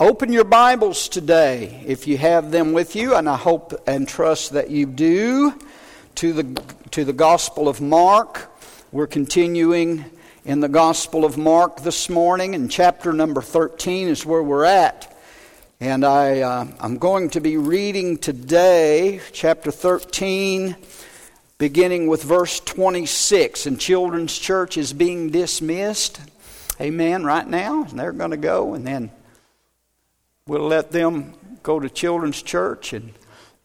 open your Bibles today if you have them with you, and I hope and trust that you do, to the, to the Gospel of Mark. We're continuing in the Gospel of Mark this morning, and chapter number 13 is where we're at. And I, uh, I'm going to be reading today, chapter 13, beginning with verse 26. And Children's Church is being dismissed. Amen, right now. And they're going to go, and then we'll let them go to children's church and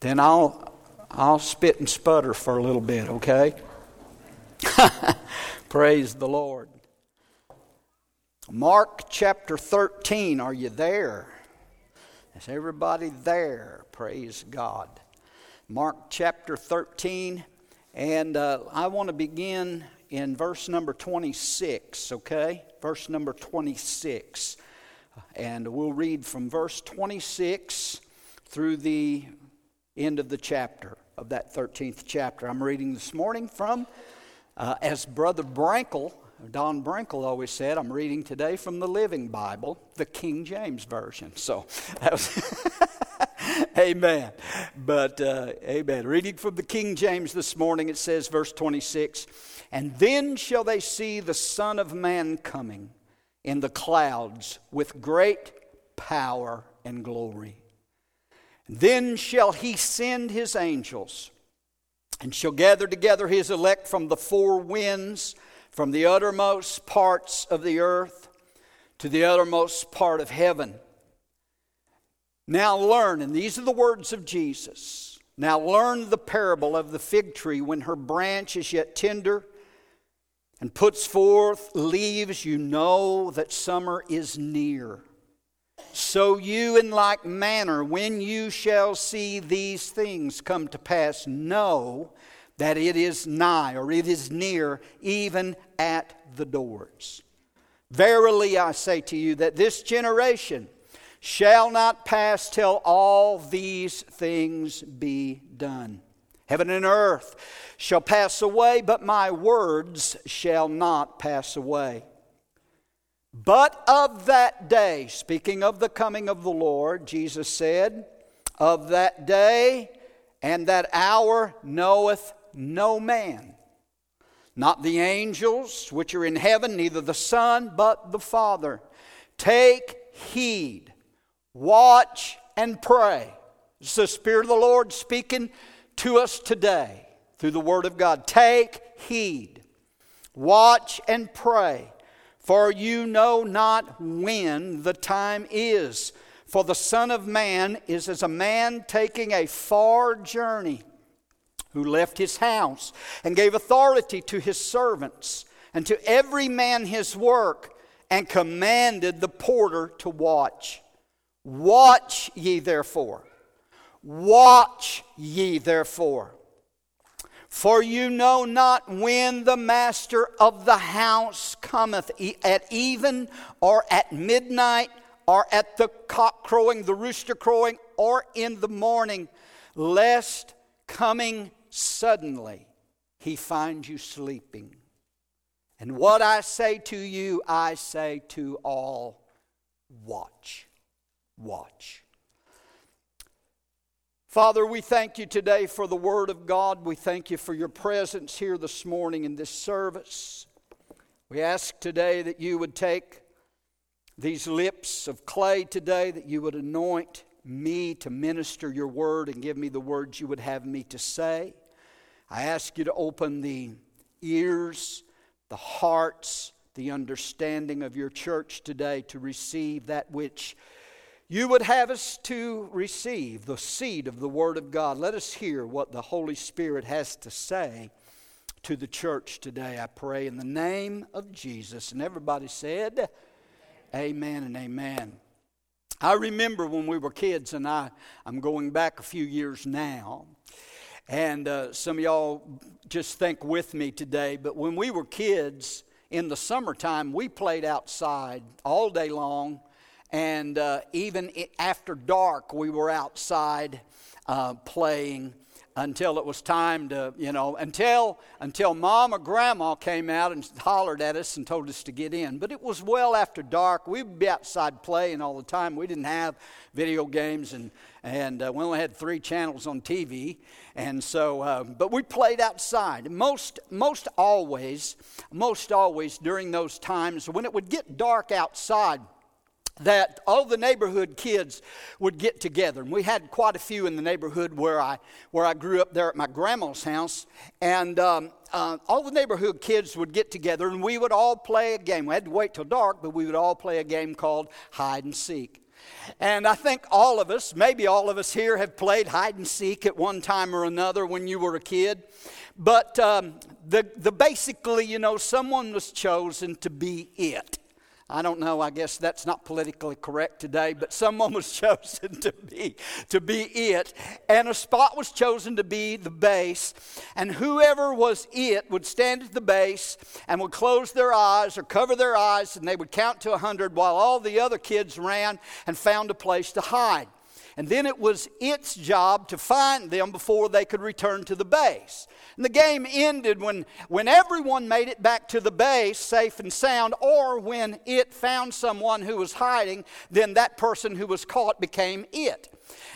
then I'll I'll spit and sputter for a little bit, okay? Praise the Lord. Mark chapter 13, are you there? Is everybody there? Praise God. Mark chapter 13, and uh, I want to begin in verse number 26, okay? Verse number 26. And we'll read from verse 26 through the end of the chapter, of that 13th chapter. I'm reading this morning from, uh, as Brother Brankle, Don Brankle always said, I'm reading today from the Living Bible, the King James Version. So, amen. But, uh, amen. Reading from the King James this morning, it says, verse 26, And then shall they see the Son of Man coming in the clouds with great power and glory. Then shall he send his angels and shall gather together his elect from the four winds, from the uttermost parts of the earth to the uttermost part of heaven. Now learn, and these are the words of Jesus. Now learn the parable of the fig tree when her branch is yet tender and puts forth leaves, you know that summer is near. So you, in like manner, when you shall see these things come to pass, know that it is nigh, or it is near, even at the doors. Verily I say to you that this generation shall not pass till all these things be done. Heaven and earth shall pass away, but my words shall not pass away. But of that day, speaking of the coming of the Lord, Jesus said, Of that day and that hour knoweth no man, not the angels which are in heaven, neither the Son, but the Father. Take heed, watch, and pray. It's the Spirit of the Lord speaking to us today through the Word of God. Take heed, watch and pray, for you know not when the time is. For the Son of Man is as a man taking a far journey, who left his house and gave authority to his servants and to every man his work, and commanded the porter to watch. Watch ye therefore Watch ye therefore, for you know not when the master of the house cometh, at even or at midnight, or at the cock crowing, the rooster crowing, or in the morning, lest coming suddenly he find you sleeping. And what I say to you, I say to all watch, watch. Father, we thank you today for the Word of God. We thank you for your presence here this morning in this service. We ask today that you would take these lips of clay today, that you would anoint me to minister your Word and give me the words you would have me to say. I ask you to open the ears, the hearts, the understanding of your church today to receive that which you would have us to receive the seed of the Word of God. Let us hear what the Holy Spirit has to say to the church today, I pray, in the name of Jesus. And everybody said, Amen and amen. I remember when we were kids, and I, I'm going back a few years now. And uh, some of y'all just think with me today, but when we were kids in the summertime, we played outside all day long and uh, even after dark, we were outside uh, playing until it was time to, you know, until until mom or grandma came out and hollered at us and told us to get in. But it was well after dark. We'd be outside playing all the time. We didn't have video games and and uh, we only had three channels on TV. And so, uh, but we played outside. Most most always, most always during those times when it would get dark outside that all the neighborhood kids would get together. And we had quite a few in the neighborhood where I, where I grew up there at my grandma's house. And um, uh, all the neighborhood kids would get together and we would all play a game. We had to wait till dark, but we would all play a game called hide and seek. And I think all of us, maybe all of us here, have played hide and seek at one time or another when you were a kid. But um, the, the basically, you know, someone was chosen to be it. I don't know, I guess that's not politically correct today, but someone was chosen to be, to be it. And a spot was chosen to be the base. And whoever was it would stand at the base and would close their eyes or cover their eyes, and they would count to a 100 while all the other kids ran and found a place to hide. And then it was its job to find them before they could return to the base. And the game ended when, when everyone made it back to the base safe and sound, or when it found someone who was hiding, then that person who was caught became it.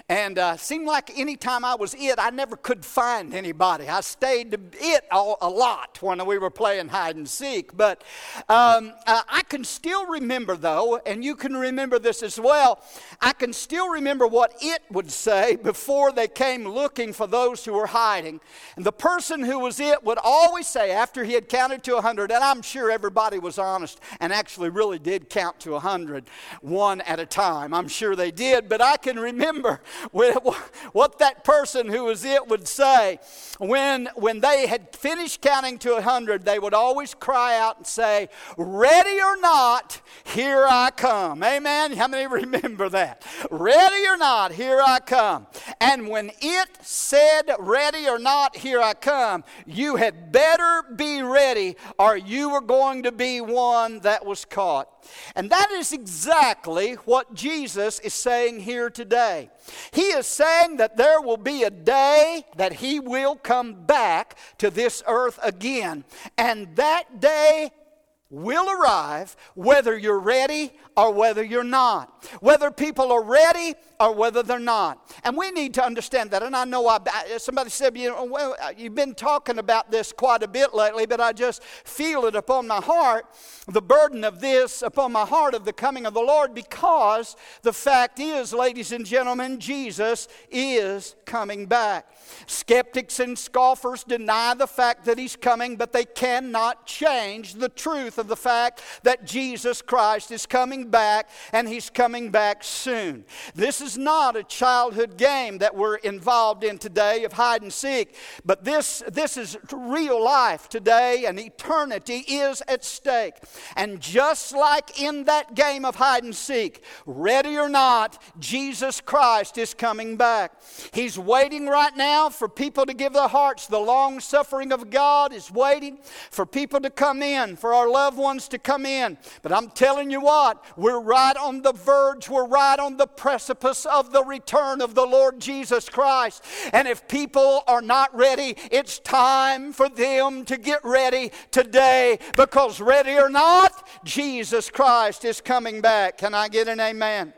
And uh, seemed like anytime I was it, I never could find anybody. I stayed it all, a lot when we were playing hide and seek. But um, uh, I can still remember, though, and you can remember this as well, I can still remember what it would say before they came looking for those who were hiding. And the person who was it would always say, after he had counted to 100, and I'm sure everybody was honest and actually really did count to 100, one at a time. I'm sure they did, but I can remember what that person who was it would say. When, when they had finished counting to a 100, they would always cry out and say, Ready or not, here I come. Amen? How many remember that? Ready or not, here I come. And when it said, Ready or not, here I come, you had better be ready or you were going to be one that was caught. And that is exactly what Jesus is saying here today. He is saying that there will be a day that He will come back to this earth again. And that day will arrive whether you're ready or whether you're not. Whether people are ready or whether they're not. And we need to understand that. And I know I, somebody said, you know, well, you've been talking about this quite a bit lately, but I just feel it upon my heart, the burden of this upon my heart of the coming of the Lord, because the fact is, ladies and gentlemen, Jesus is coming back. Skeptics and scoffers deny the fact that he's coming, but they cannot change the truth of the fact that Jesus Christ is coming back and he's coming back soon. This is not a childhood game that we're involved in today of hide and seek, but this, this is real life today and eternity is at stake. And just like in that game of hide and seek, ready or not, Jesus Christ is coming back. He's waiting right now for people to give their hearts. The long suffering of God is waiting for people to come in, for our loved ones to come in. But I'm telling you what, we're right on the verge, we're right on the precipice of the return of the Lord Jesus Christ. And if people are not ready, it's time for them to get ready today because, ready or not, Jesus Christ is coming back. Can I get an amen?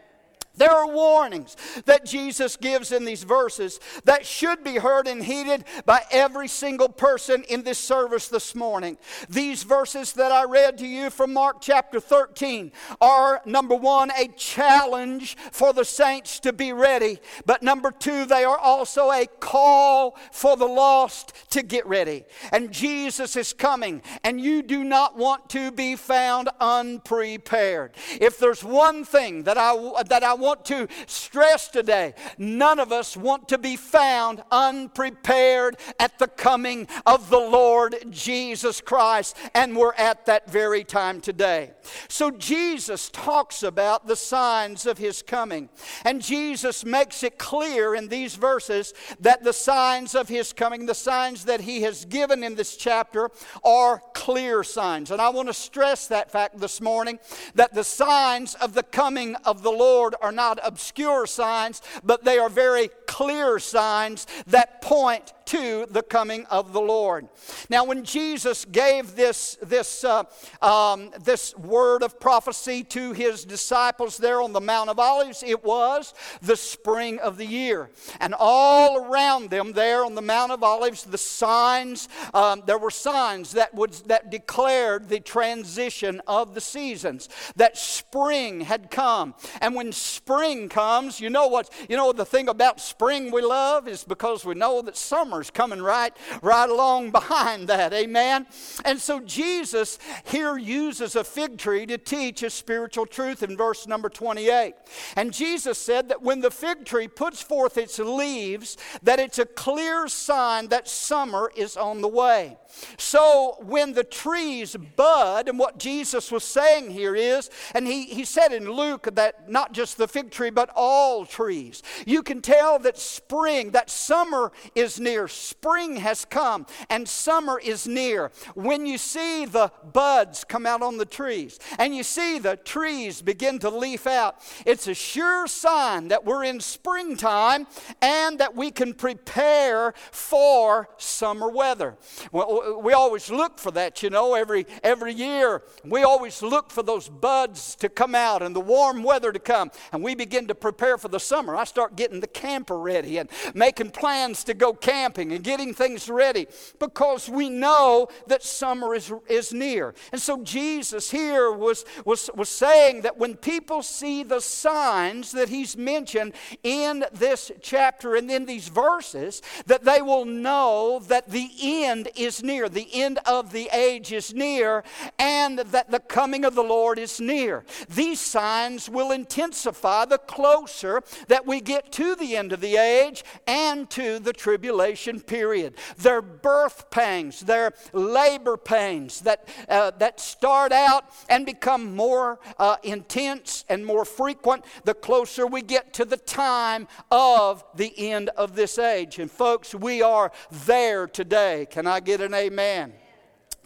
There are warnings that Jesus gives in these verses that should be heard and heeded by every single person in this service this morning. These verses that I read to you from Mark chapter 13 are number one, a challenge for the saints to be ready, but number two, they are also a call for the lost to get ready. And Jesus is coming, and you do not want to be found unprepared. If there's one thing that I, that I want want to stress today none of us want to be found unprepared at the coming of the Lord Jesus Christ, and we're at that very time today. So, Jesus talks about the signs of his coming, and Jesus makes it clear in these verses that the signs of his coming, the signs that he has given in this chapter, are clear signs. And I want to stress that fact this morning that the signs of the coming of the Lord are not obscure signs, but they are very clear signs that point to the coming of the Lord. Now, when Jesus gave this, this, uh, um, this word of prophecy to his disciples there on the Mount of Olives, it was the spring of the year. And all around them there on the Mount of Olives, the signs, um, there were signs that, would, that declared the transition of the seasons, that spring had come. And when spring comes, you know what, you know the thing about spring we love is because we know that summer coming right, right along behind that. Amen. And so Jesus here uses a fig tree to teach a spiritual truth in verse number 28. And Jesus said that when the fig tree puts forth its leaves, that it's a clear sign that summer is on the way. So when the trees bud, and what Jesus was saying here is, and he, he said in Luke that not just the fig tree, but all trees, you can tell that spring, that summer is near. Spring has come, and summer is near. When you see the buds come out on the trees, and you see the trees begin to leaf out, it's a sure sign that we're in springtime and that we can prepare for summer weather. Well, we always look for that, you know, every, every year. We always look for those buds to come out and the warm weather to come. And we begin to prepare for the summer. I start getting the camper ready and making plans to go camping and getting things ready because we know that summer is, is near. And so Jesus here was, was, was saying that when people see the signs that he's mentioned in this chapter and in these verses, that they will know that the end is near, the end of the age is near, and that the coming of the Lord is near. These signs will intensify the closer that we get to the end of the age and to the tribulation period. They're birth pangs, they're labor pains that, uh, that start out and become more uh, intense and more frequent the closer we get to the time of the end of this age. And folks, we are there today. Can I get an amen.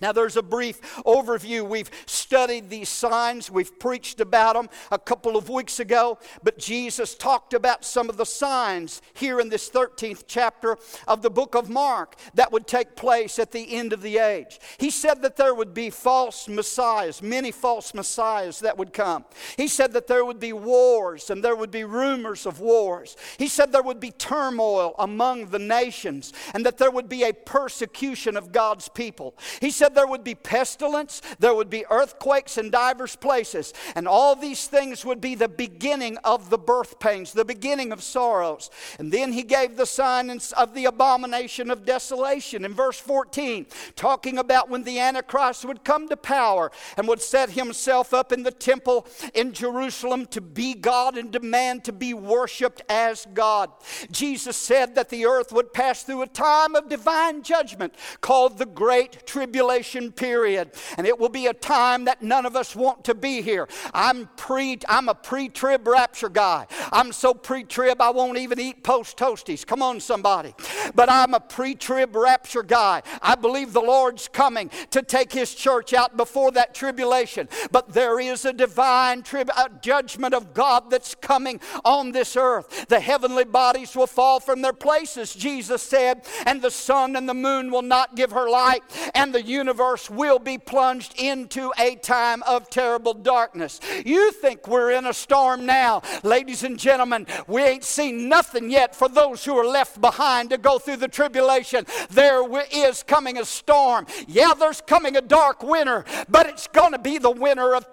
Now, there's a brief overview. We've studied these signs, we've preached about them a couple of weeks ago, but Jesus talked about some of the signs here in this 13th chapter of the book of Mark that would take place at the end of the age. He said that there would be false messiahs, many false messiahs that would come. He said that there would be wars and there would be rumors of wars. He said there would be turmoil among the nations and that there would be a persecution of God's people. He said there would be pestilence, there would be earthquakes in divers places, and all these things would be the beginning of the birth pains, the beginning of sorrows. And then he gave the sign of the abomination of desolation in verse 14, talking about when the Antichrist would come to power and would set himself up in the temple in Jerusalem to be God and demand to be worshiped as God. Jesus said that the earth would pass through a time of divine judgment called the Great Tribulation tribulation period. And it will be a time that none of us want to be here. I'm pre I'm a pre-trib rapture guy. I'm so pre-trib I won't even eat post toasties. Come on, somebody. But I'm a pre-trib rapture guy. I believe the Lord's coming to take his church out before that tribulation. But there is a divine trib- a judgment of God that's coming on this earth. The heavenly bodies will fall from their places, Jesus said, and the sun and the moon will not give her light, and the universe universe will be plunged into a time of terrible darkness. You think we're in a storm now. Ladies and gentlemen, we ain't seen nothing yet for those who are left behind to go through the tribulation. There is coming a storm. Yeah, there's coming a dark winter, but it's going to be the winter of,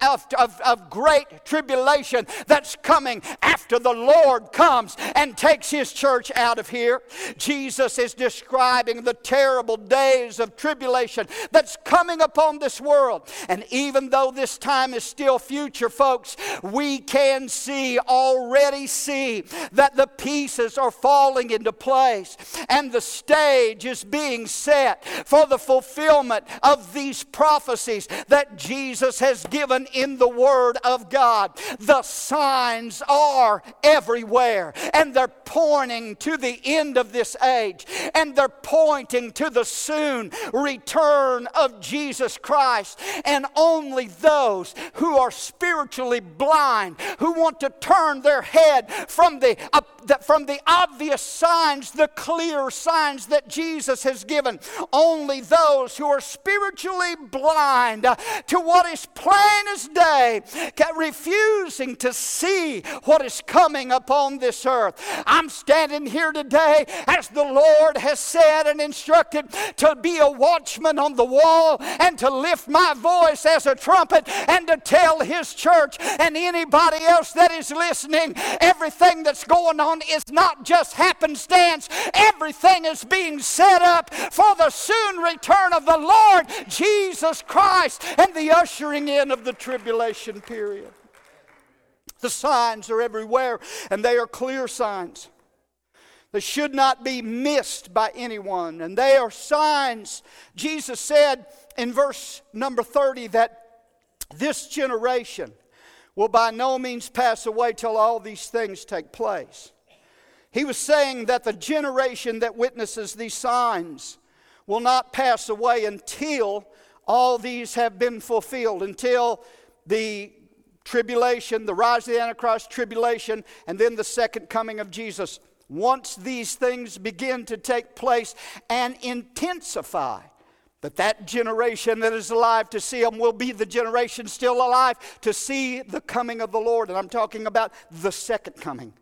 of, of, of great tribulation that's coming after the Lord comes and takes his church out of here. Jesus is describing the terrible days of tribulation that's coming upon this world. And even though this time is still future, folks, we can see, already see, that the pieces are falling into place and the stage is being set for the fulfillment of these prophecies that Jesus has given in the Word of God. The signs are everywhere and they're pointing to the end of this age and they're pointing to the soon return of Jesus Christ. And only those who are spiritually blind, who want to turn their head from the, the from the obvious signs, the clear signs that Jesus has given, only those who are spiritually blind to what is plain as day, refusing to see what is coming upon this earth. I'm standing here today as the Lord has said and instructed to be a watchman on the wall and to lift my voice as a trumpet and to tell His church and anybody else that is listening everything that's going on is not just happenstance, everything is being set up for the soon return of the Lord Jesus Christ and the ushering in of the tribulation period. The signs are everywhere, and they are clear signs. They should not be missed by anyone. And they are signs. Jesus said in verse number 30 that this generation will by no means pass away till all these things take place. He was saying that the generation that witnesses these signs will not pass away until all these have been fulfilled, until the tribulation, the rise of the Antichrist, tribulation, and then the second coming of Jesus. Once these things begin to take place and intensify, that that generation that is alive to see them will be the generation still alive to see the coming of the Lord. And I'm talking about the second coming.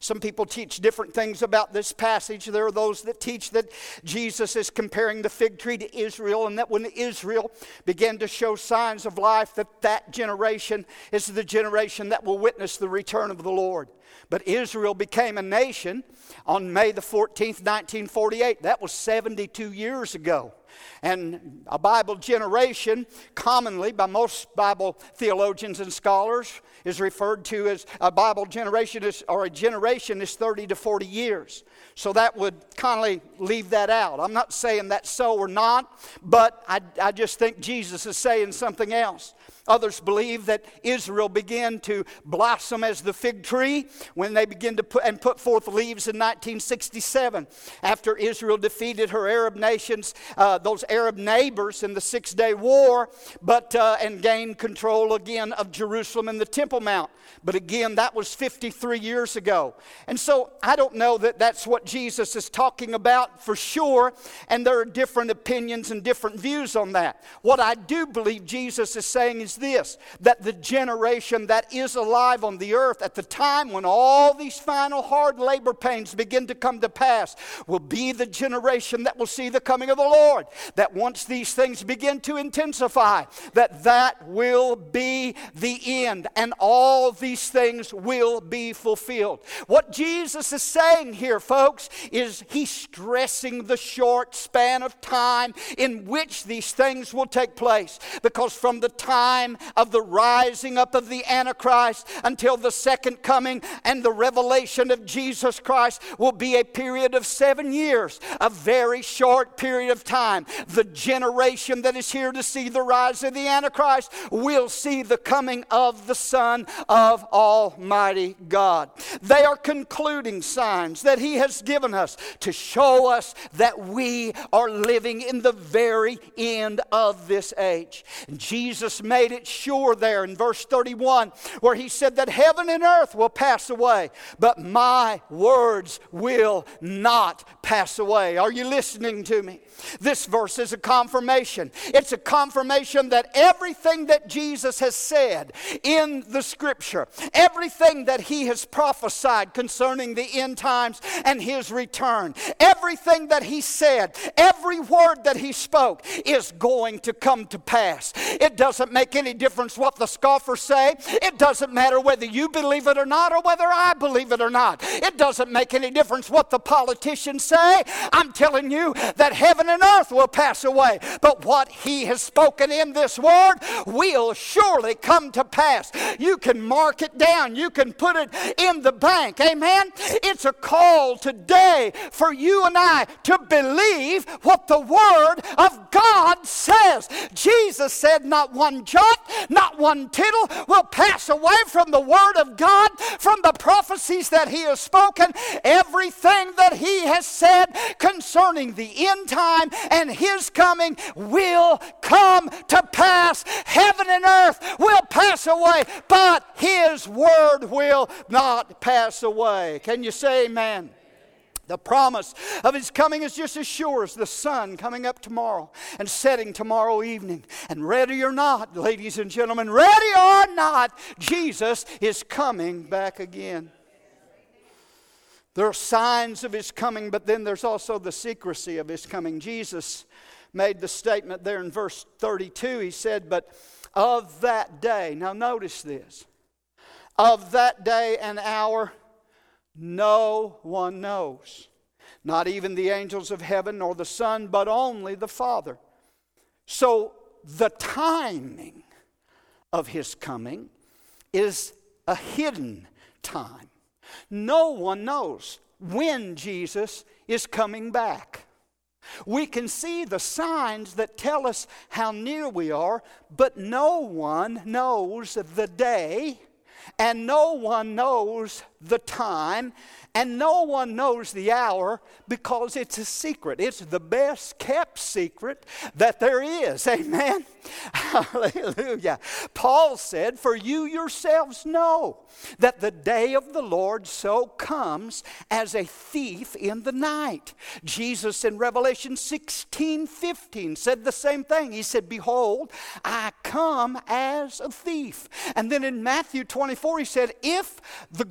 Some people teach different things about this passage. There are those that teach that Jesus is comparing the fig tree to Israel, and that when Israel began to show signs of life, that that generation is the generation that will witness the return of the Lord. But Israel became a nation on May the 14th, 1948. That was 72 years ago. And a Bible generation, commonly by most Bible theologians and scholars, is referred to as a Bible generation is, or a generation is 30 to 40 years. So that would kindly leave that out. I'm not saying that's so or not, but I, I just think Jesus is saying something else. Others believe that Israel began to blossom as the fig tree when they began to put and put forth leaves in 1967 after Israel defeated her Arab nations, uh, those Arab neighbors in the Six Day War, but uh, and gained control again of Jerusalem and the Temple Mount. But again, that was 53 years ago, and so I don't know that that's what Jesus is talking about for sure. And there are different opinions and different views on that. What I do believe Jesus is saying is this that the generation that is alive on the earth at the time when all these final hard labor pains begin to come to pass will be the generation that will see the coming of the Lord. That once these things begin to intensify, that that will be the end and all these things will be fulfilled. What Jesus is saying here, folks, is he's stressing the short span of time in which these things will take place because from the time time of the rising up of the Antichrist until the second coming and the revelation of Jesus Christ will be a period of seven years, a very short period of time. The generation that is here to see the rise of the Antichrist will see the coming of the Son of Almighty God. They are concluding signs that He has given us to show us that we are living in the very end of this age. Jesus made it it sure there in verse 31 where he said that heaven and earth will pass away, but my words will not pass away. Are you listening to me? This verse is a confirmation. It's a confirmation that everything that Jesus has said in the scripture, everything that he has prophesied concerning the end times and his return, everything that he said, every word that he spoke is going to come to pass. It doesn't make any any difference what the scoffers say. It doesn't matter whether you believe it or not or whether I believe it or not. It doesn't make any difference what the politicians say. I'm telling you that heaven and earth will pass away, but what He has spoken in this word will surely come to pass. You can mark it down, you can put it in the bank. Amen. It's a call today for you and I to believe what the Word of God says. Jesus said, Not one jot, not one tittle will pass away from the Word of God, from the prophecies that He has spoken. Everything that He has said concerning the end time and His coming will come to pass. Heaven and earth will pass away, but His Word will not pass away. Can you say amen? The promise of his coming is just as sure as the sun coming up tomorrow and setting tomorrow evening. And ready or not, ladies and gentlemen, ready or not, Jesus is coming back again. There are signs of his coming, but then there's also the secrecy of his coming. Jesus made the statement there in verse 32. He said, But of that day, now notice this, of that day and hour, no one knows. Not even the angels of heaven nor the Son, but only the Father. So the timing of his coming is a hidden time. No one knows when Jesus is coming back. We can see the signs that tell us how near we are, but no one knows the day and no one knows the time, and no one knows the hour because it's a secret. It's the best kept secret that there is. Amen. Hallelujah. Paul said, For you yourselves know that the day of the Lord so comes as a thief in the night. Jesus in Revelation 16 15 said the same thing. He said, Behold, I come as a thief. And then in Matthew 24, he said, If the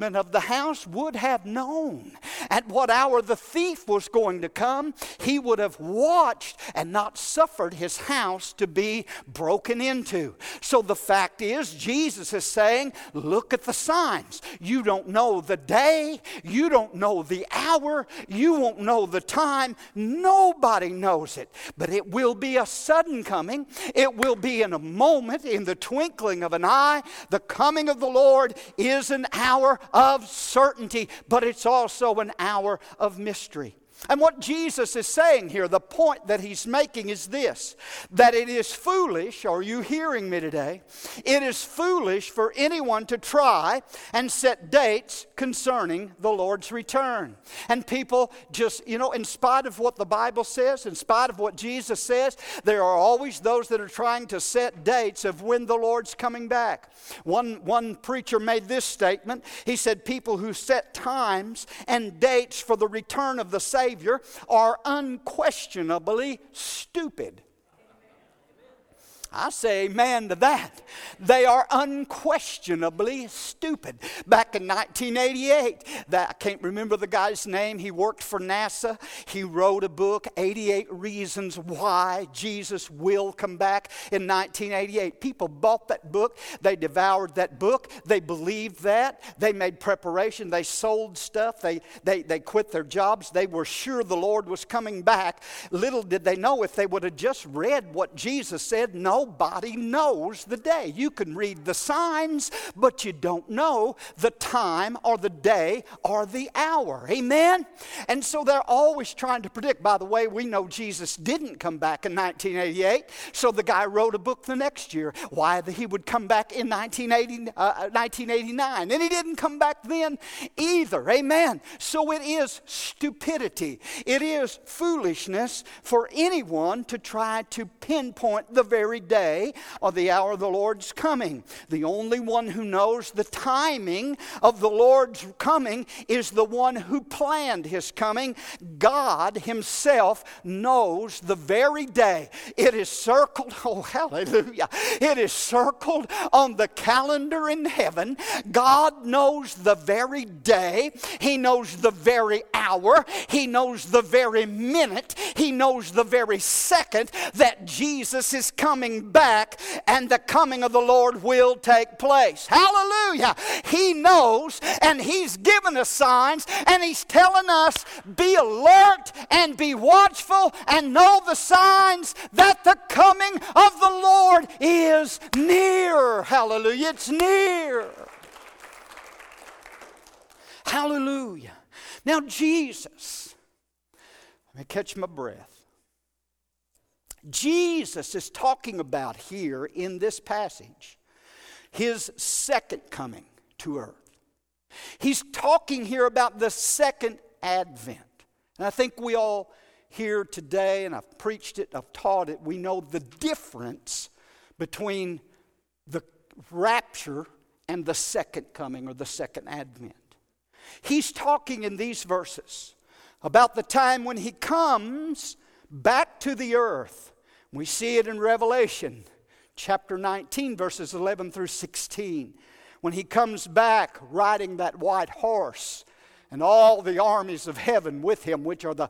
of the house would have known at what hour the thief was going to come, he would have watched and not suffered his house to be broken into. So the fact is, Jesus is saying, Look at the signs. You don't know the day, you don't know the hour, you won't know the time. Nobody knows it. But it will be a sudden coming, it will be in a moment, in the twinkling of an eye. The coming of the Lord is an hour of certainty, but it's also an hour of mystery. And what Jesus is saying here, the point that he's making is this that it is foolish, are you hearing me today? It is foolish for anyone to try and set dates concerning the Lord's return. And people just, you know, in spite of what the Bible says, in spite of what Jesus says, there are always those that are trying to set dates of when the Lord's coming back. One, one preacher made this statement. He said, People who set times and dates for the return of the Savior Savior are unquestionably stupid. I say amen to that. They are unquestionably stupid. Back in 1988, that, I can't remember the guy's name. He worked for NASA. He wrote a book, 88 Reasons Why Jesus Will Come Back in 1988. People bought that book. They devoured that book. They believed that. They made preparation. They sold stuff. They, they, they quit their jobs. They were sure the Lord was coming back. Little did they know if they would have just read what Jesus said, no Nobody knows the day. You can read the signs, but you don't know the time or the day or the hour. Amen? And so they're always trying to predict. By the way, we know Jesus didn't come back in 1988, so the guy wrote a book the next year why he would come back in 1980, uh, 1989. And he didn't come back then either. Amen? So it is stupidity, it is foolishness for anyone to try to pinpoint the very day or the hour of the Lord's coming. The only one who knows the timing of the Lord's coming is the one who planned his coming. God Himself knows the very day. It is circled, oh, hallelujah. It is circled on the calendar in heaven. God knows the very day, He knows the very hour, He knows the very minute, He knows the very second that Jesus is coming back and the coming of the Lord will take place. Hallelujah. He knows and He's given us signs and He's telling us be alert and be watchful and know the signs that the coming of the Lord is near. Hallelujah. It's near. Hallelujah. Now, Jesus, let me catch my breath. Jesus is talking about here in this passage his second coming to earth. He's talking here about the second advent. And I think we all here today, and I've preached it, I've taught it, we know the difference between the rapture and the second coming or the second advent. He's talking in these verses about the time when he comes back to the earth. We see it in Revelation chapter 19, verses 11 through 16. When he comes back riding that white horse and all the armies of heaven with him, which are the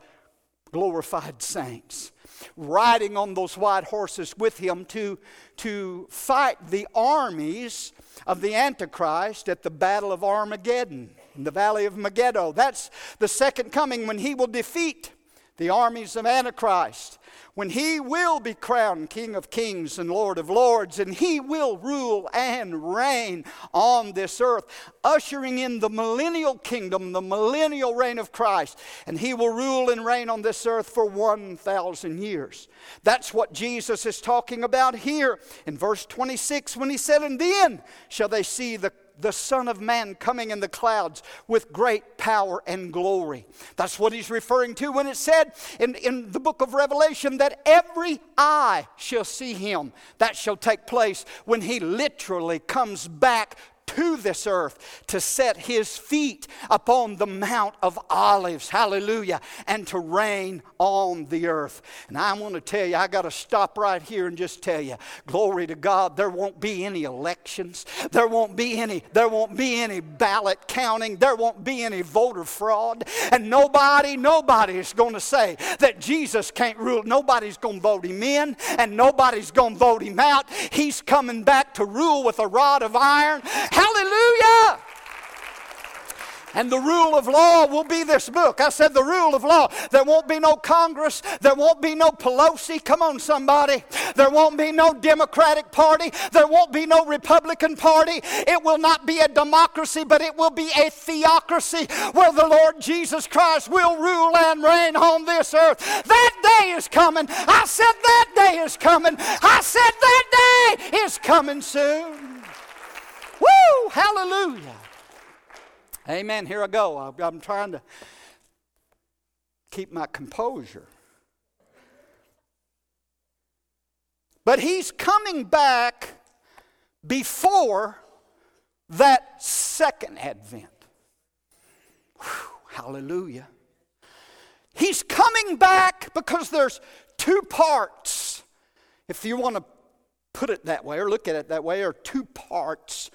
glorified saints, riding on those white horses with him to, to fight the armies of the Antichrist at the Battle of Armageddon in the valley of Megiddo. That's the second coming when he will defeat the armies of Antichrist, when he will be crowned King of Kings and Lord of Lords, and he will rule and reign on this earth, ushering in the millennial kingdom, the millennial reign of Christ, and he will rule and reign on this earth for 1,000 years. That's what Jesus is talking about here in verse 26 when he said, And then shall they see the the Son of Man coming in the clouds with great power and glory. That's what he's referring to when it said in, in the book of Revelation that every eye shall see him. That shall take place when he literally comes back to this earth to set his feet upon the Mount of Olives. Hallelujah. And to reign on the earth. And I want to tell you, I got to stop right here and just tell you, glory to God, there won't be any elections. There won't be any, there won't be any ballot counting. There won't be any voter fraud. And nobody, nobody is going to say that Jesus can't rule. Nobody's going to vote him in and nobody's going to vote him out. He's coming back to rule with a rod of iron. Hallelujah. And the rule of law will be this book. I said the rule of law. There won't be no Congress. There won't be no Pelosi. Come on, somebody. There won't be no Democratic Party. There won't be no Republican Party. It will not be a democracy, but it will be a theocracy where the Lord Jesus Christ will rule and reign on this earth. That day is coming. I said that day is coming. I said that day is coming soon. Woo! Hallelujah. Amen. Here I go. I'm trying to keep my composure. But he's coming back before that second advent. Whew, hallelujah. He's coming back because there's two parts, if you want to put it that way or look at it that way, or two parts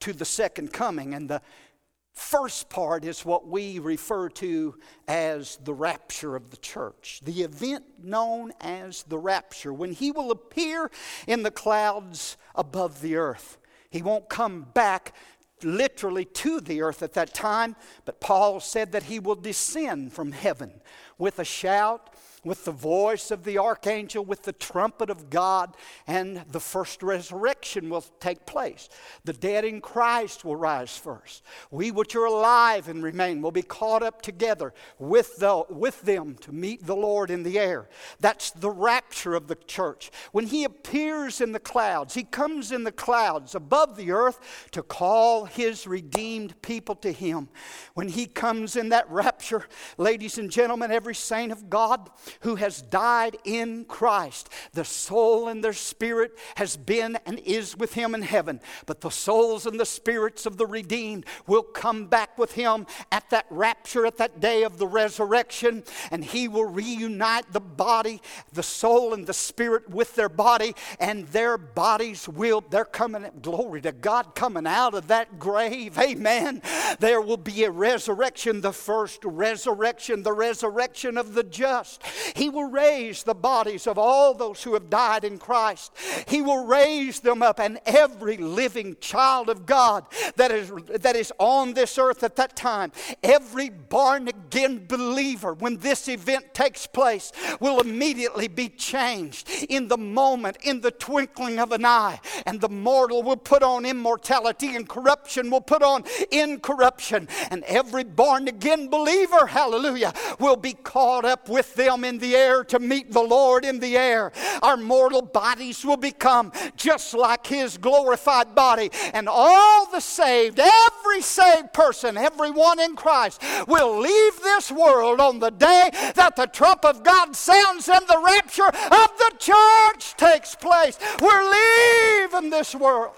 to the second coming. And the first part is what we refer to as the rapture of the church, the event known as the rapture, when he will appear in the clouds above the earth. He won't come back literally to the earth at that time, but Paul said that he will descend from heaven with a shout with the voice of the archangel, with the trumpet of God, and the first resurrection will take place. The dead in Christ will rise first. We which are alive and remain will be caught up together with, the, with them to meet the Lord in the air. That's the rapture of the church. When He appears in the clouds, He comes in the clouds above the earth to call His redeemed people to Him. When He comes in that rapture, ladies and gentlemen, every saint of God, who has died in Christ. The soul and their spirit has been and is with him in heaven. But the souls and the spirits of the redeemed will come back with him at that rapture, at that day of the resurrection, and he will reunite the body, the soul, and the spirit with their body, and their bodies will, they're coming, glory to God, coming out of that grave. Amen. There will be a resurrection, the first resurrection, the resurrection of the just. He will raise the bodies of all those who have died in Christ. He will raise them up, and every living child of God that is, that is on this earth at that time, every born again believer, when this event takes place, will immediately be changed in the moment, in the twinkling of an eye. And the mortal will put on immortality, and corruption will put on incorruption. And every born again believer, hallelujah, will be caught up with them in the air to meet the Lord in the air. Our mortal bodies will become just like His glorified body. And all the saved, every saved person, everyone in Christ, will leave this world on the day that the trump of God sounds and the rapture of the church takes place. We're leaving this world.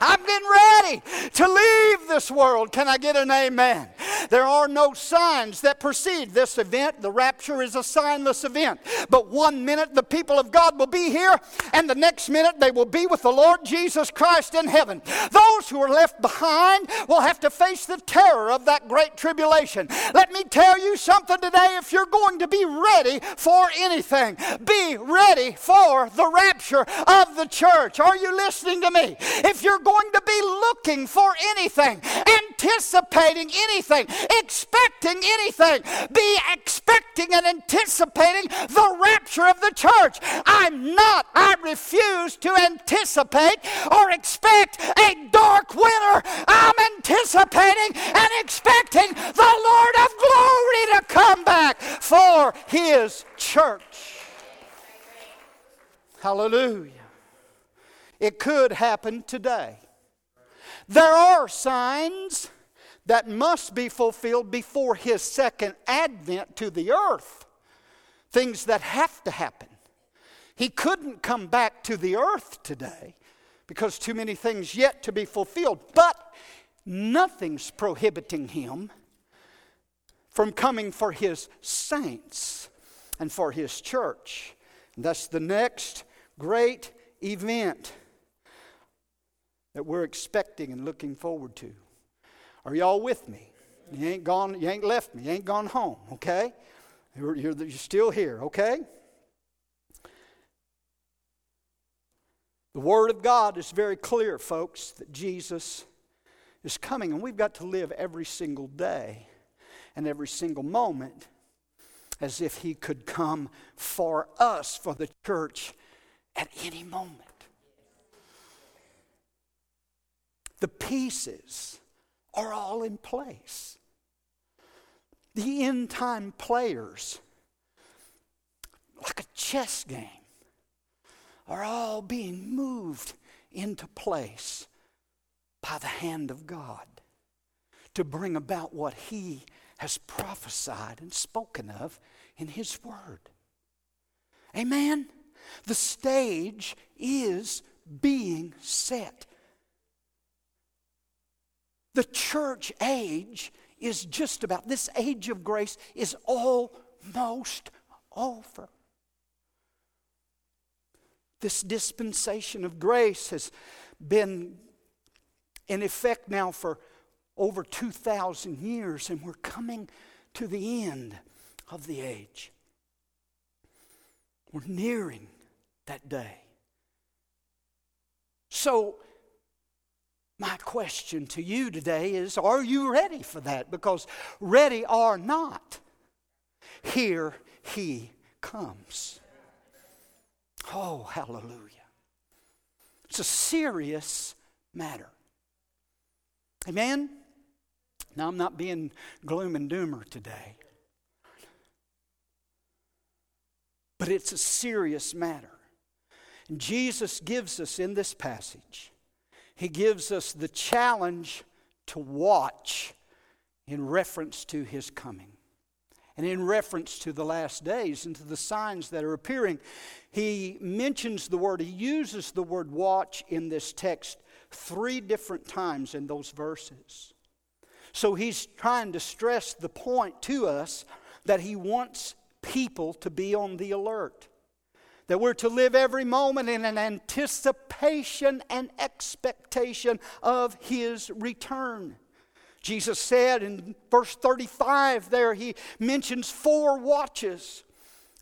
I'm getting ready to leave this world. Can I get an amen? There are no signs that precede this event. The rapture is a signless event. But one minute the people of God will be here, and the next minute they will be with the Lord Jesus Christ in heaven. Those who are left behind will have to face the terror of that great tribulation. Let me tell you something today if you're going to be ready for anything, be ready for the rapture of the church. Are you listening to me? If you're going to be looking for anything, anticipating anything, expecting anything, be expecting and anticipating the rapture of the church. I'm not, I refuse to anticipate or expect a dark winter. I'm anticipating and expecting the Lord of glory to come back for his church. Hallelujah. It could happen today. There are signs that must be fulfilled before his second advent to the earth. Things that have to happen. He couldn't come back to the earth today because too many things yet to be fulfilled. But nothing's prohibiting him from coming for his saints and for his church. And that's the next great event that we're expecting and looking forward to. Are y'all with me? You ain't gone, you ain't left me, you ain't gone home, okay? You're, you're, you're still here, okay? The Word of God is very clear, folks, that Jesus is coming, and we've got to live every single day and every single moment as if He could come for us, for the church, at any moment. The pieces are all in place. The end time players, like a chess game, are all being moved into place by the hand of God to bring about what He has prophesied and spoken of in His Word. Amen? The stage is being set. The church age is just about, this age of grace is almost over. This dispensation of grace has been in effect now for over 2,000 years, and we're coming to the end of the age. We're nearing that day. So, my question to you today is Are you ready for that? Because ready or not, here he comes. Oh, hallelujah. It's a serious matter. Amen? Now, I'm not being gloom and doomer today, but it's a serious matter. And Jesus gives us in this passage he gives us the challenge to watch in reference to his coming. And in reference to the last days and to the signs that are appearing, he mentions the word, he uses the word watch in this text three different times in those verses. So he's trying to stress the point to us that he wants people to be on the alert, that we're to live every moment in an anticipation and expectation of his return. Jesus said in verse 35 there, he mentions four watches.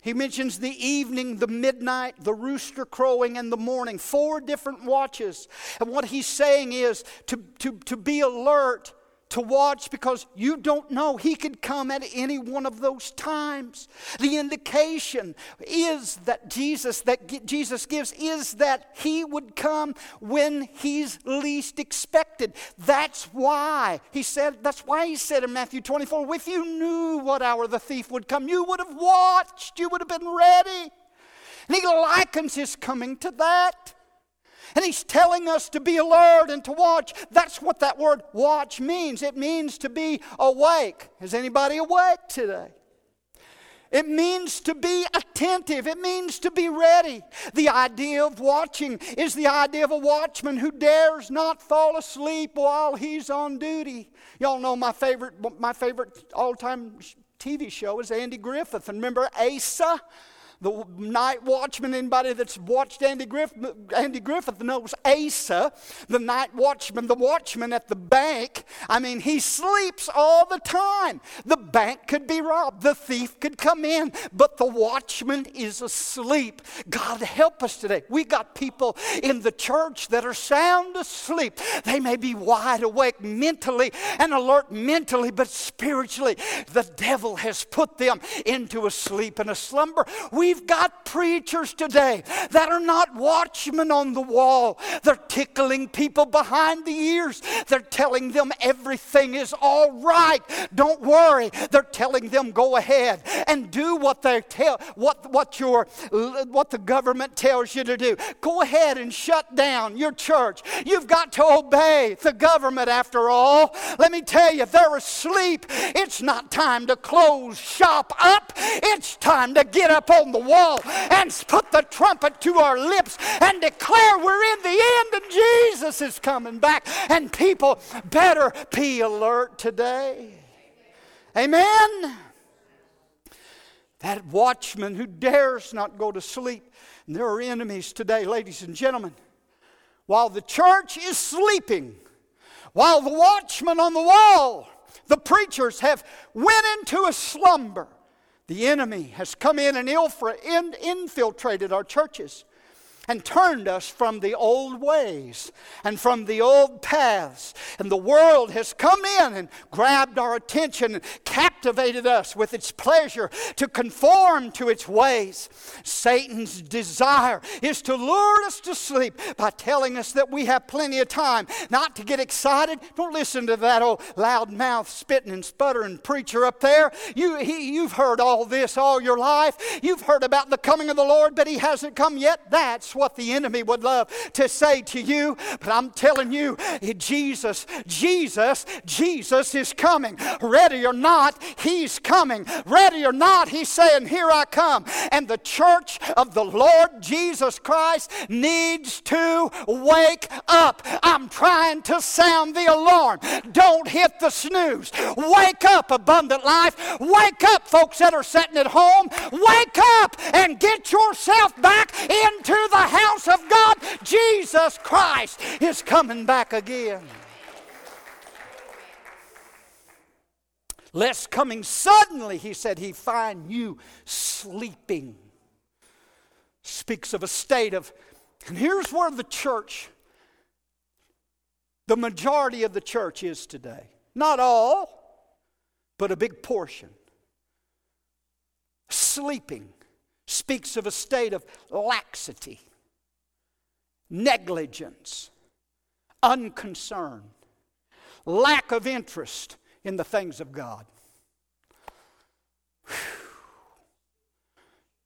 He mentions the evening, the midnight, the rooster crowing, and the morning. Four different watches. And what he's saying is to, to, to be alert to watch because you don't know. He could come at any one of those times. The indication is that Jesus, that Jesus gives, is that he would come when he's least expected. That's why he said, that's why he said in Matthew 24, if you knew what hour the thief would come, you would have watched, you would have been ready. And he likens his coming to that. And he's telling us to be alert and to watch. That's what that word watch means. It means to be awake. Is anybody awake today? It means to be attentive. It means to be ready. The idea of watching is the idea of a watchman who dares not fall asleep while he's on duty. Y'all know my favorite, my favorite all-time TV show is Andy Griffith. And remember Asa? The night watchman, anybody that's watched Andy Griffith, Andy Griffith knows Asa, the night watchman, the watchman at the bank. I mean, he sleeps all the time. The bank could be robbed, the thief could come in, but the watchman is asleep. God help us today. We got people in the church that are sound asleep. They may be wide awake mentally and alert mentally, but spiritually, the devil has put them into a sleep and a slumber. We We've got preachers today that are not watchmen on the wall. They're tickling people behind the ears. They're telling them everything is all right. Don't worry. They're telling them go ahead and do what they tell what what your what the government tells you to do. Go ahead and shut down your church. You've got to obey the government after all. Let me tell you, they're asleep. It's not time to close shop up. It's time to get up on the wall and put the trumpet to our lips and declare we're in the end and Jesus is coming back. And people better be alert today. Amen. That watchman who dares not go to sleep. And there are enemies today, ladies and gentlemen. While the church is sleeping, while the watchman on the wall, the preachers have went into a slumber, the enemy has come in and infiltrated our churches and turned us from the old ways and from the old paths. And the world has come in and grabbed our attention and captivated us with its pleasure to conform to its ways. Satan's desire is to lure us to sleep by telling us that we have plenty of time, not to get excited. Don't listen to that old loud mouth spitting and sputtering preacher up there. You, he, you've heard all this all your life. You've heard about the coming of the Lord, but he hasn't come yet. That's what the enemy would love to say to you. But I'm telling you, Jesus, Jesus, Jesus is coming. Ready or not, He's coming. Ready or not, He's saying, Here I come. And the church of the Lord Jesus Christ needs to wake up. I'm trying to sound the alarm. Don't hit the snooze. Wake up, abundant life. Wake up, folks that are sitting at home. Wake up and get yourself back into the house of God, Jesus Christ is coming back again. Lest coming suddenly, he said, he find you sleeping. Speaks of a state of, and here's where the church, the majority of the church is today. Not all, but a big portion. Sleeping speaks of a state of laxity negligence, unconcern, lack of interest in the things of God.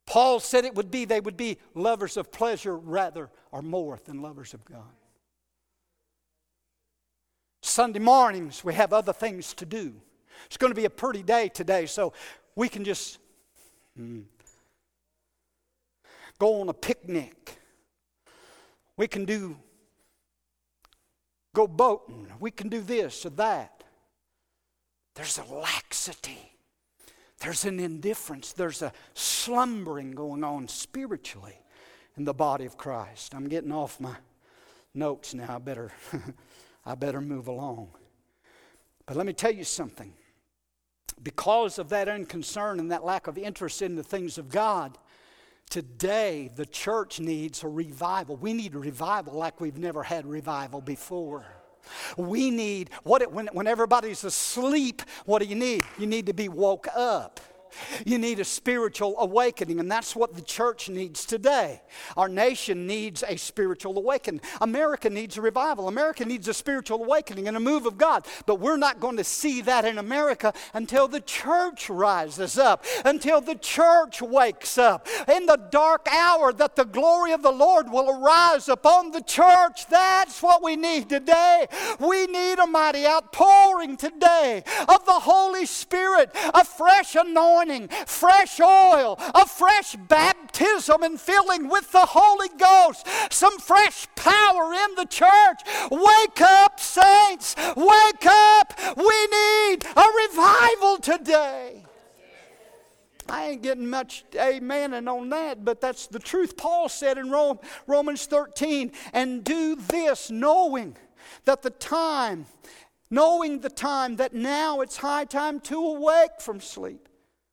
Paul said it would be they would be lovers of pleasure rather or more than lovers of God. Sunday mornings, we have other things to do. It's going to be a pretty day today, so we can just hmm, go on a picnic we can do, go boating. We can do this or that. There's a laxity. There's an indifference. There's a slumbering going on spiritually. in the body of Christ. I'm getting off my notes now. I better, I better move along. But let me tell you something. Because of that unconcern and that lack of interest in the things of God, today the church needs a revival. We need a revival like we've never had revival before. We need, what, when, when everybody's asleep, what do you need? You need to be woke up. You need a spiritual awakening, and that's what the church needs today. Our nation needs a spiritual awakening. America needs a revival. America needs a spiritual awakening and a move of God. But we're not going to see that in America until the church rises up, until the church wakes up. In the dark hour, that the glory of the Lord will arise upon the church. That's what we need today. We need a mighty outpouring today of the Holy Spirit, a fresh anointing anointing, fresh oil, a fresh baptism and filling with the Holy Ghost, some fresh power in the church. Wake up, saints! Wake up! We need a revival today. I ain't getting much amening on that, but that's the truth. Paul said in Rome, Romans 13, and do this knowing that the time, knowing the time that now it's high time to awake from sleep.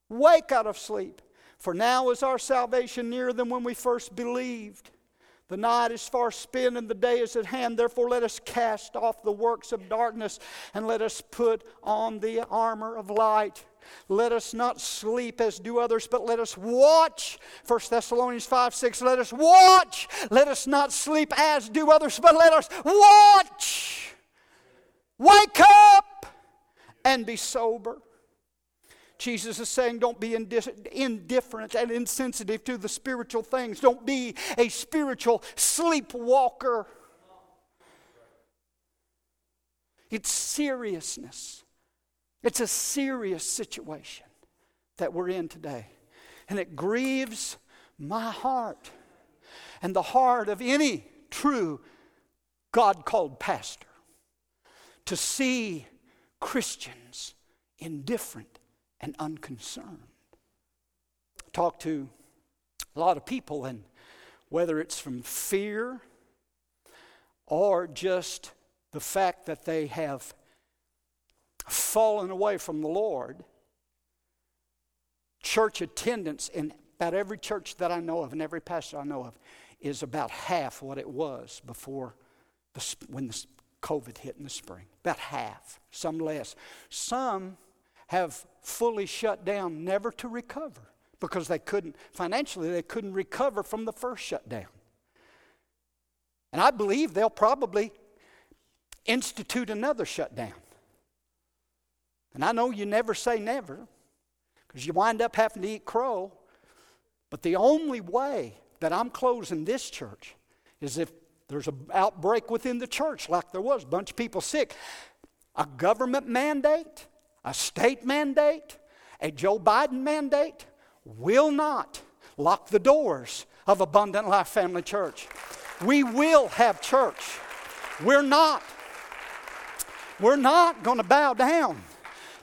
Wake out of sleep, for now is our salvation nearer than when we first believed. The night is far spent and the day is at hand. Therefore, let us cast off the works of darkness and let us put on the armor of light. Let us not sleep as do others, but let us watch. 1 Thessalonians 5 6. Let us watch. Let us not sleep as do others, but let us watch. Wake up and be sober. Jesus is saying, don't be indifferent and insensitive to the spiritual things. Don't be a spiritual sleepwalker. It's seriousness. It's a serious situation that we're in today. And it grieves my heart and the heart of any true God called pastor to see Christians indifferent and unconcerned. Talk to a lot of people, and whether it's from fear or just the fact that they have fallen away from the Lord, church attendance in about every church that I know of and every pastor I know of is about half what it was before the, when the COVID hit in the spring. About half, some less. Some have fully shut down, never to recover because they couldn't, financially, they couldn't recover from the first shutdown. And I believe they'll probably institute another shutdown. And I know you never say never because you wind up having to eat crow. But the only way that I'm closing this church is if there's an outbreak within the church, like there was, a bunch of people sick. A government mandate a state mandate, a Joe Biden mandate will not lock the doors of Abundant Life Family Church. We will have church. We're not. We're not going to bow down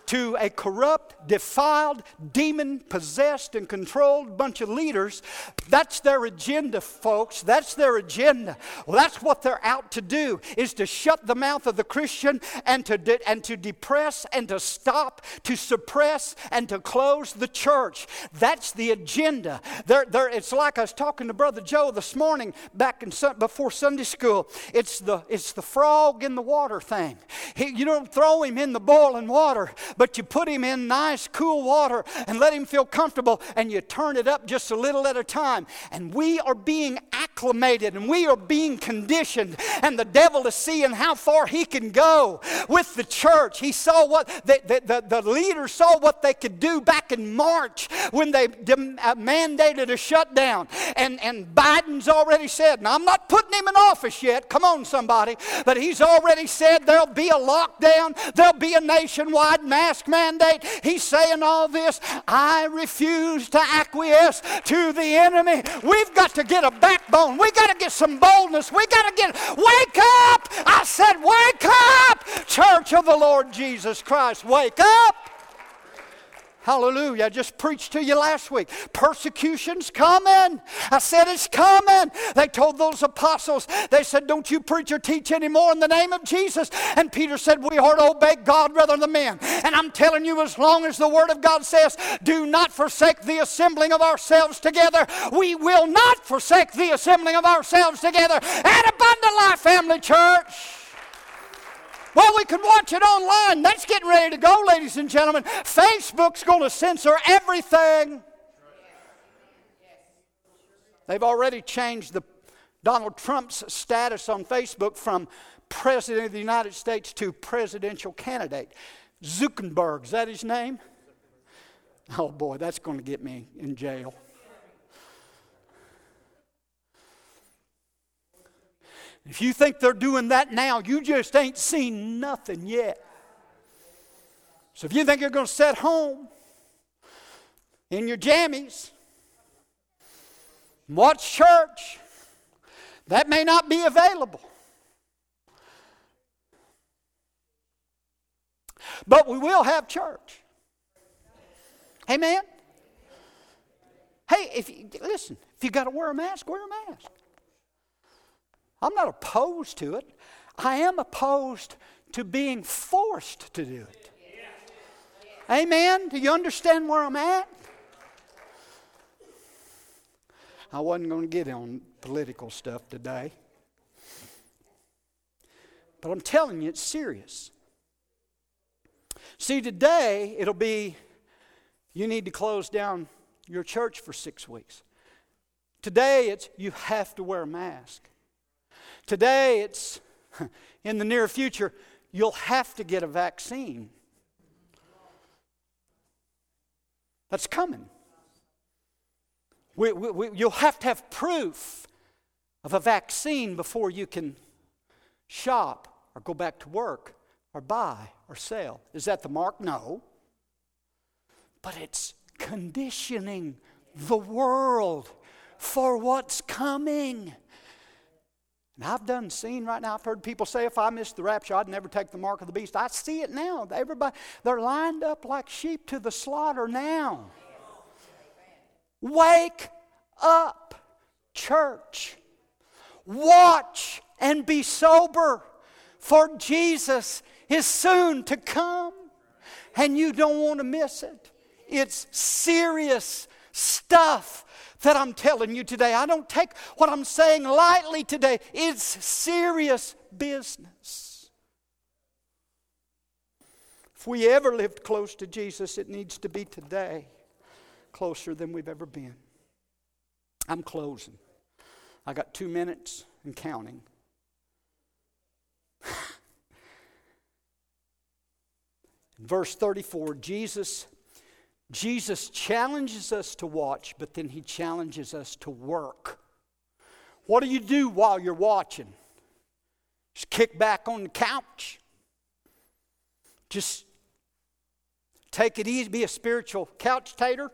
to a corrupt, defiled, demon possessed, and controlled bunch of leaders. That's their agenda, folks. That's their agenda. Well, that's what they're out to do is to shut the mouth of the Christian and to, de- and to depress and to stop, to suppress and to close the church. That's the agenda. They're, they're, it's like I was talking to Brother Joe this morning back in before Sunday school. It's the, it's the frog in the water thing. He, you don't throw him in the boiling water, but you put him in nice, cool water and let him feel comfortable, and you turn it up just a little at a time. And we are being acclimated and we are being conditioned, and the devil is seeing how far he can go with the church. He saw what the, the, the, the leaders saw what they could do back in March when they dem- uh, mandated a shutdown. And, and Biden's already said, now I'm not putting him in office yet, come on, somebody, but he's already said there'll be a lockdown, there'll be a nationwide mask mandate. Saying all this. I refuse to acquiesce to the enemy. We've got to get a backbone. We got to get some boldness. We got to get, wake up! I said, wake up! Church of the Lord Jesus Christ, wake up! Hallelujah. I just preached to you last week. Persecution's coming. I said it's coming. They told those apostles, they said, Don't you preach or teach anymore in the name of Jesus. And Peter said, We are to obey God rather than men. And I'm telling you, as long as the Word of God says, Do not forsake the assembling of ourselves together, we will not forsake the assembling of ourselves together at Abundant Life Family Church. Well, we can watch it online. That's getting ready to go, ladies and gentlemen. Facebook's going to censor everything. They've already changed the Donald Trump's status on Facebook from President of the United States to presidential candidate. Zuckerberg, is that his name? Oh boy, that's going to get me in jail. If you think they're doing that now, you just ain't seen nothing yet. So if you think you're going to sit home in your jammies, watch church, that may not be available. But we will have church. Amen. Hey, if you, listen, if you got to wear a mask, wear a mask. I'm not opposed to it. I am opposed to being forced to do it. Amen? Do you understand where I'm at? I wasn't going to get on political stuff today. But I'm telling you, it's serious. See, today it'll be you need to close down your church for six weeks. Today it's you have to wear a mask. Today, it's in the near future, you'll have to get a vaccine. That's coming. We, we, we, you'll have to have proof of a vaccine before you can shop or go back to work or buy or sell. Is that the mark? No. But it's conditioning the world for what's coming. And I've done seen right now, I've heard people say if I missed the rapture, I'd never take the mark of the beast. I see it now. Everybody, they're lined up like sheep to the slaughter now. Wake up, church. Watch and be sober, for Jesus is soon to come, and you don't want to miss it. It's serious stuff that I'm telling you today. I don't take what I'm saying lightly today, it's serious business. If we ever lived close to Jesus, it needs to be today, closer than we've ever been. I'm closing. I got two minutes and counting. verse 34, Jesus Jesus challenges us to watch, but then he challenges us to work. What do you do while you're watching? Just kick back on the couch. Just take it easy, be a spiritual couch tater.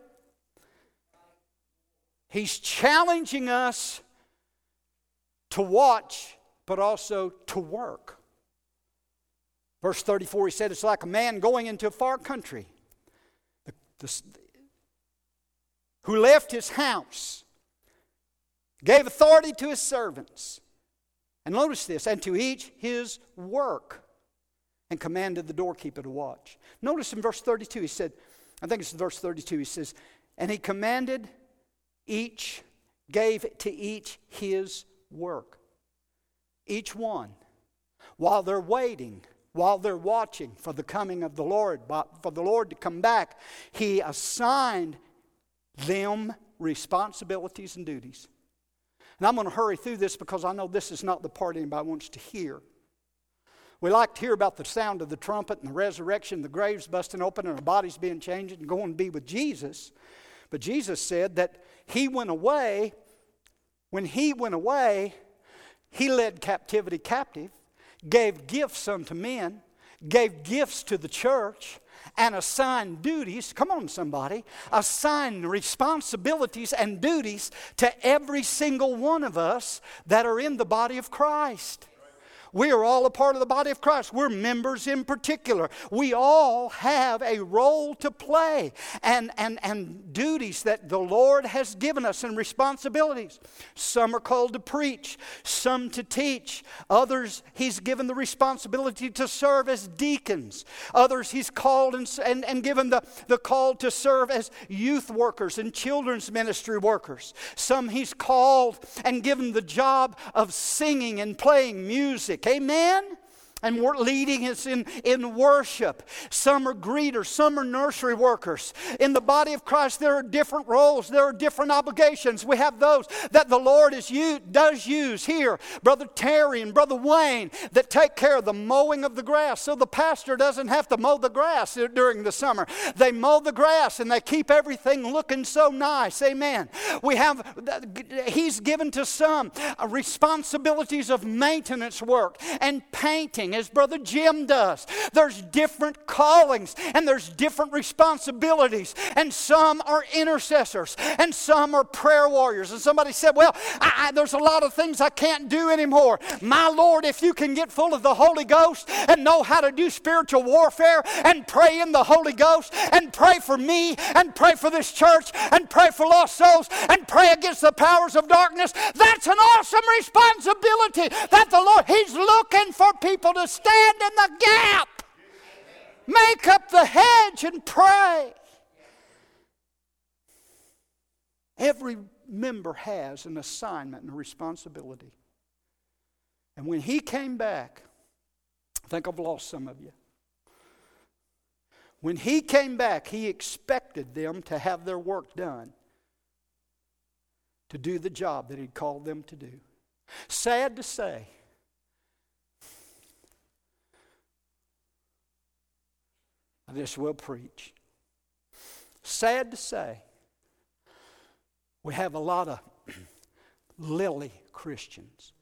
He's challenging us to watch, but also to work. Verse 34, he said, It's like a man going into a far country the, who left his house, gave authority to his servants. And notice this, and to each his work, and commanded the doorkeeper to watch. Notice in verse 32, he said, I think it's verse 32, he says, and he commanded each, gave to each his work. Each one, while they're waiting while they're watching for the coming of the Lord, for the Lord to come back, He assigned them responsibilities and duties. And I'm going to hurry through this because I know this is not the part anybody wants to hear. We like to hear about the sound of the trumpet and the resurrection, the graves busting open, and our bodies being changed and going to be with Jesus. But Jesus said that He went away. When He went away, He led captivity captive gave gifts unto men, gave gifts to the church, and assigned duties. Come on, somebody. Assigned responsibilities and duties to every single one of us that are in the body of Christ. We are all a part of the body of Christ. We're members in particular. We all have a role to play and, and, and duties that the Lord has given us and responsibilities. Some are called to preach, some to teach. Others, He's given the responsibility to serve as deacons. Others, He's called and, and, and given the, the call to serve as youth workers and children's ministry workers. Some He's called and given the job of singing and playing music Amen? And we're leading us in, in worship. Some are greeters, some are nursery workers. In the body of Christ, there are different roles, there are different obligations. We have those that the Lord is you, does use here. Brother Terry and Brother Wayne that take care of the mowing of the grass so the pastor doesn't have to mow the grass during the summer. They mow the grass and they keep everything looking so nice. Amen. We have, He's given to some responsibilities of maintenance work and painting as Brother Jim does. There's different callings and there's different responsibilities. And some are intercessors and some are prayer warriors. And somebody said, Well, I, I, there's a lot of things I can't do anymore. My Lord, if you can get full of the Holy Ghost and know how to do spiritual warfare and pray in the Holy Ghost and pray for me and pray for this church and pray for lost souls and pray against the powers of darkness, that's an awesome responsibility that the Lord, He's looking for people to stand in the gap. Make up the hedge and pray. Every member has an assignment and a responsibility. And when he came back, I think I've lost some of you. When he came back, he expected them to have their work done, to do the job that he'd called them to do. Sad to say, I just will preach. Sad to say, we have a lot of lily Christians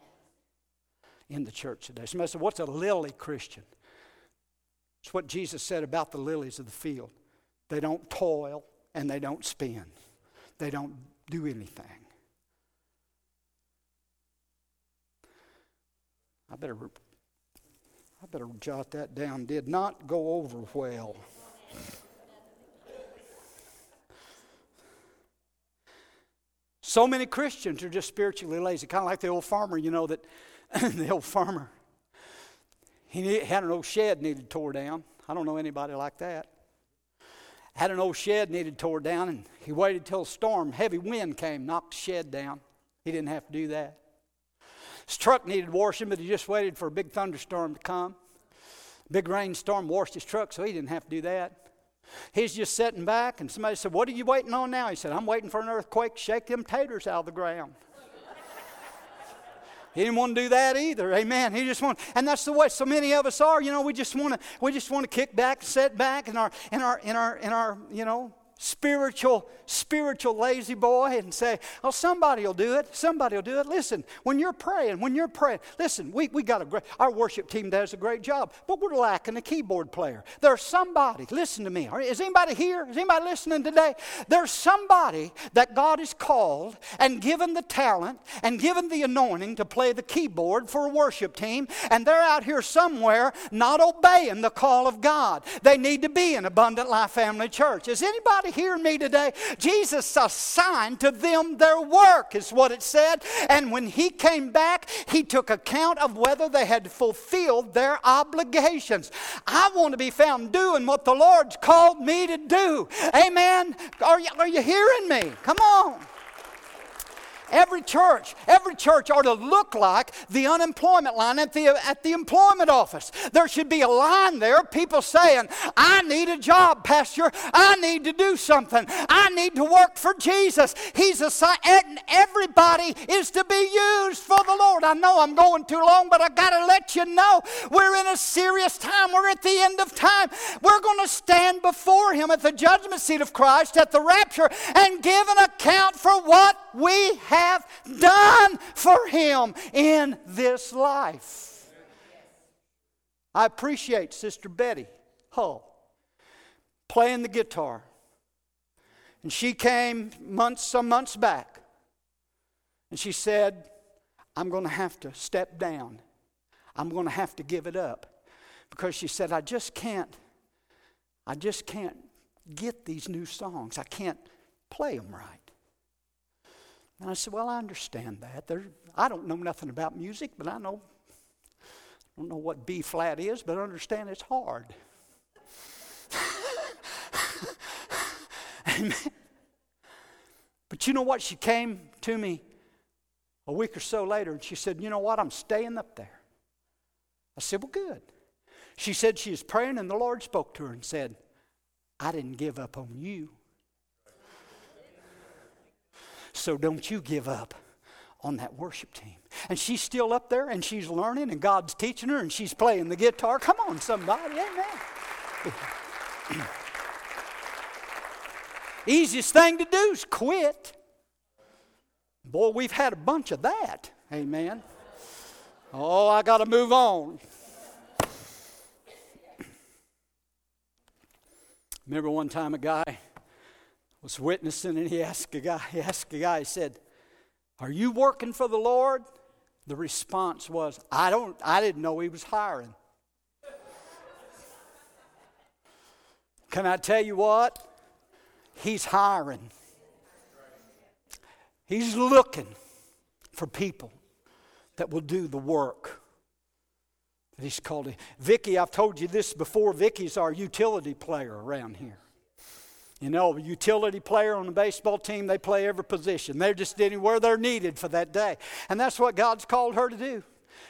in the church today. Somebody said, What's a lily Christian? It's what Jesus said about the lilies of the field. They don't toil and they don't spin, they don't do anything. I better I better jot that down. Did not go over well. So many Christians are just spiritually lazy, kind of like the old farmer, you know, that the old farmer, he had an old shed needed tore down. I don't know anybody like that. Had an old shed needed tore down, and he waited till a storm, heavy wind came, knocked the shed down. He didn't have to do that. His truck needed washing, but he just waited for a big thunderstorm to come. Big rainstorm washed his truck, so he didn't have to do that. He's just sitting back, and somebody said, What are you waiting on now? He said, I'm waiting for an earthquake to shake them taters out of the ground. He didn't want to do that either. Amen. He just want, and that's the way so many of us are. You know, we just want to, we just want to kick back, sit back in our, in our, in our, in our, you know, spiritual, spiritual La-Z-Boy and say, oh, somebody will do it. Somebody will do it. Listen, when you're praying, when you're praying, listen, we, we got a great, our worship team does a great job, but we're lacking a keyboard player. There's somebody, listen to me. Is anybody here? Is anybody listening today? There's somebody that God has called and given the talent and given the anointing to play the keyboard for a worship team, and they're out here somewhere not obeying the call of God. They need to be in Abundant Life Family Church. Is anybody hear me today? Jesus assigned to them their work, is what it said. And when he came back, he took account of whether they had fulfilled their obligations. I want to be found doing what the Lord's called me to do. Amen. Are you, are you hearing me? Come on. Every church, every church ought to look like the unemployment line at the, at the employment office. There should be a line there, people saying, I need a job, Pastor. I need to do something. I need to work for Jesus. He's a and everybody is to be used for the Lord. I know I'm going too long, but I got to let you know we're in a serious time. We're at the end of time. We're going to stand before Him at the judgment seat of Christ at the rapture and give an account for what we have done for Him in this life. I appreciate Sister Betty Hull playing the guitar. And she came months, some months back, and she said, I'm going to have to step down. I'm going to have to give it up. Because she said, I just can't, I just can't get these new songs. I can't play them right. And I said, Well, I understand that. There, I don't know nothing about music, but I know, I don't know what B flat is, but I understand it's hard. Amen. But you know what? She came to me a week or so later and she said, You know what? I'm staying up there. I said, Well, good. She said she was praying and the Lord spoke to her and said, I didn't give up on you. So don't you give up on that worship team. And she's still up there and she's learning and God's teaching her and she's playing the guitar. Come on, somebody. Amen. Easiest thing to do is quit. Boy, we've had a bunch of that. Amen. Oh, I got to move on. Remember one time a guy was witnessing and he asked a guy, he asked a guy, he said, Are you working for the Lord? The response was, I don't I didn't know he was hiring. Can I tell you what? He's hiring. He's looking for people that will do the work that he's called. Vicky, I've told you this before. Vicky's our utility player around here. You know, a utility player on the baseball team, they play every position. They're just anywhere they're needed for that day. And that's what God's called her to do.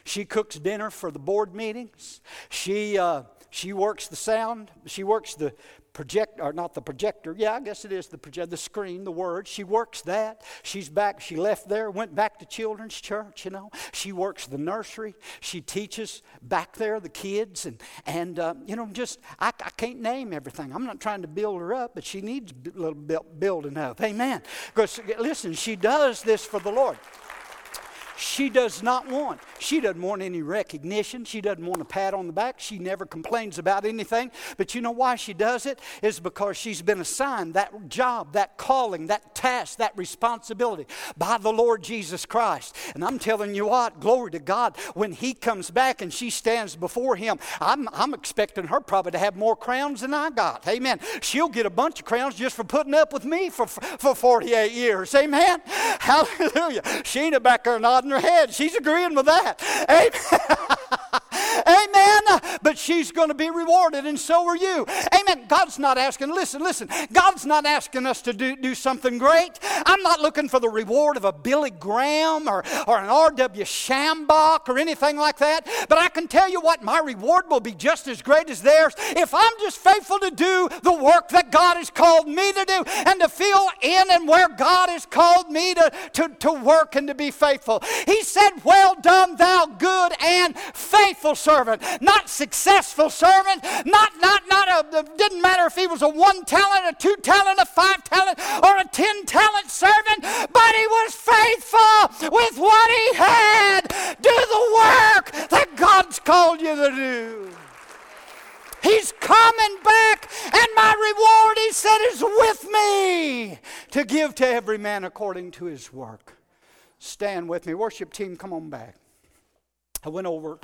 She cooks dinner for the board meetings. She, uh, she works the sound. She works the project or not the projector yeah i guess it is the project the screen the word. She works that. She's back she left there went back to children's church you know. She works the nursery. She teaches back there the kids and and uh, you know just I, I can't name everything. I'm not trying to build her up but she needs a little building up. Amen. Because listen she does this for the lord she does not want. She doesn't want any recognition. She doesn't want a pat on the back. She never complains about anything. But you know why she does it? Is because she's been assigned that job, that calling, that task, that responsibility by the Lord Jesus Christ. And I'm telling you what, glory to God, when He comes back and she stands before Him, I'm, I'm expecting her probably to have more crowns than I got. Amen. She'll get a bunch of crowns just for putting up with me for, for 48 years. Amen. Hallelujah. She ain't back there nodding her head. She's agreeing with that. Amen. Amen. But she's going to be rewarded, and so are you. Amen. God's not asking, listen, listen, God's not asking us to do, do something great. I'm not looking for the reward of a Billy Graham or, or an R.W. Schambach or anything like that. But I can tell you what, my reward will be just as great as theirs if I'm just faithful to do the work that God has called me to do and to fill in and where God has called me to, to, to work and to be faithful. He said, Well done, thou good and faithful servant, not successful servant, not, not, not a, didn't matter if he was a one talent, a two talent, a five talent, or a ten talent servant, but he was faithful with what he had. Do the work that God's called you to do. He's coming back, and my reward, he said, is with me to give to every man according to his work. Stand with me. Worship team, come on back. I went over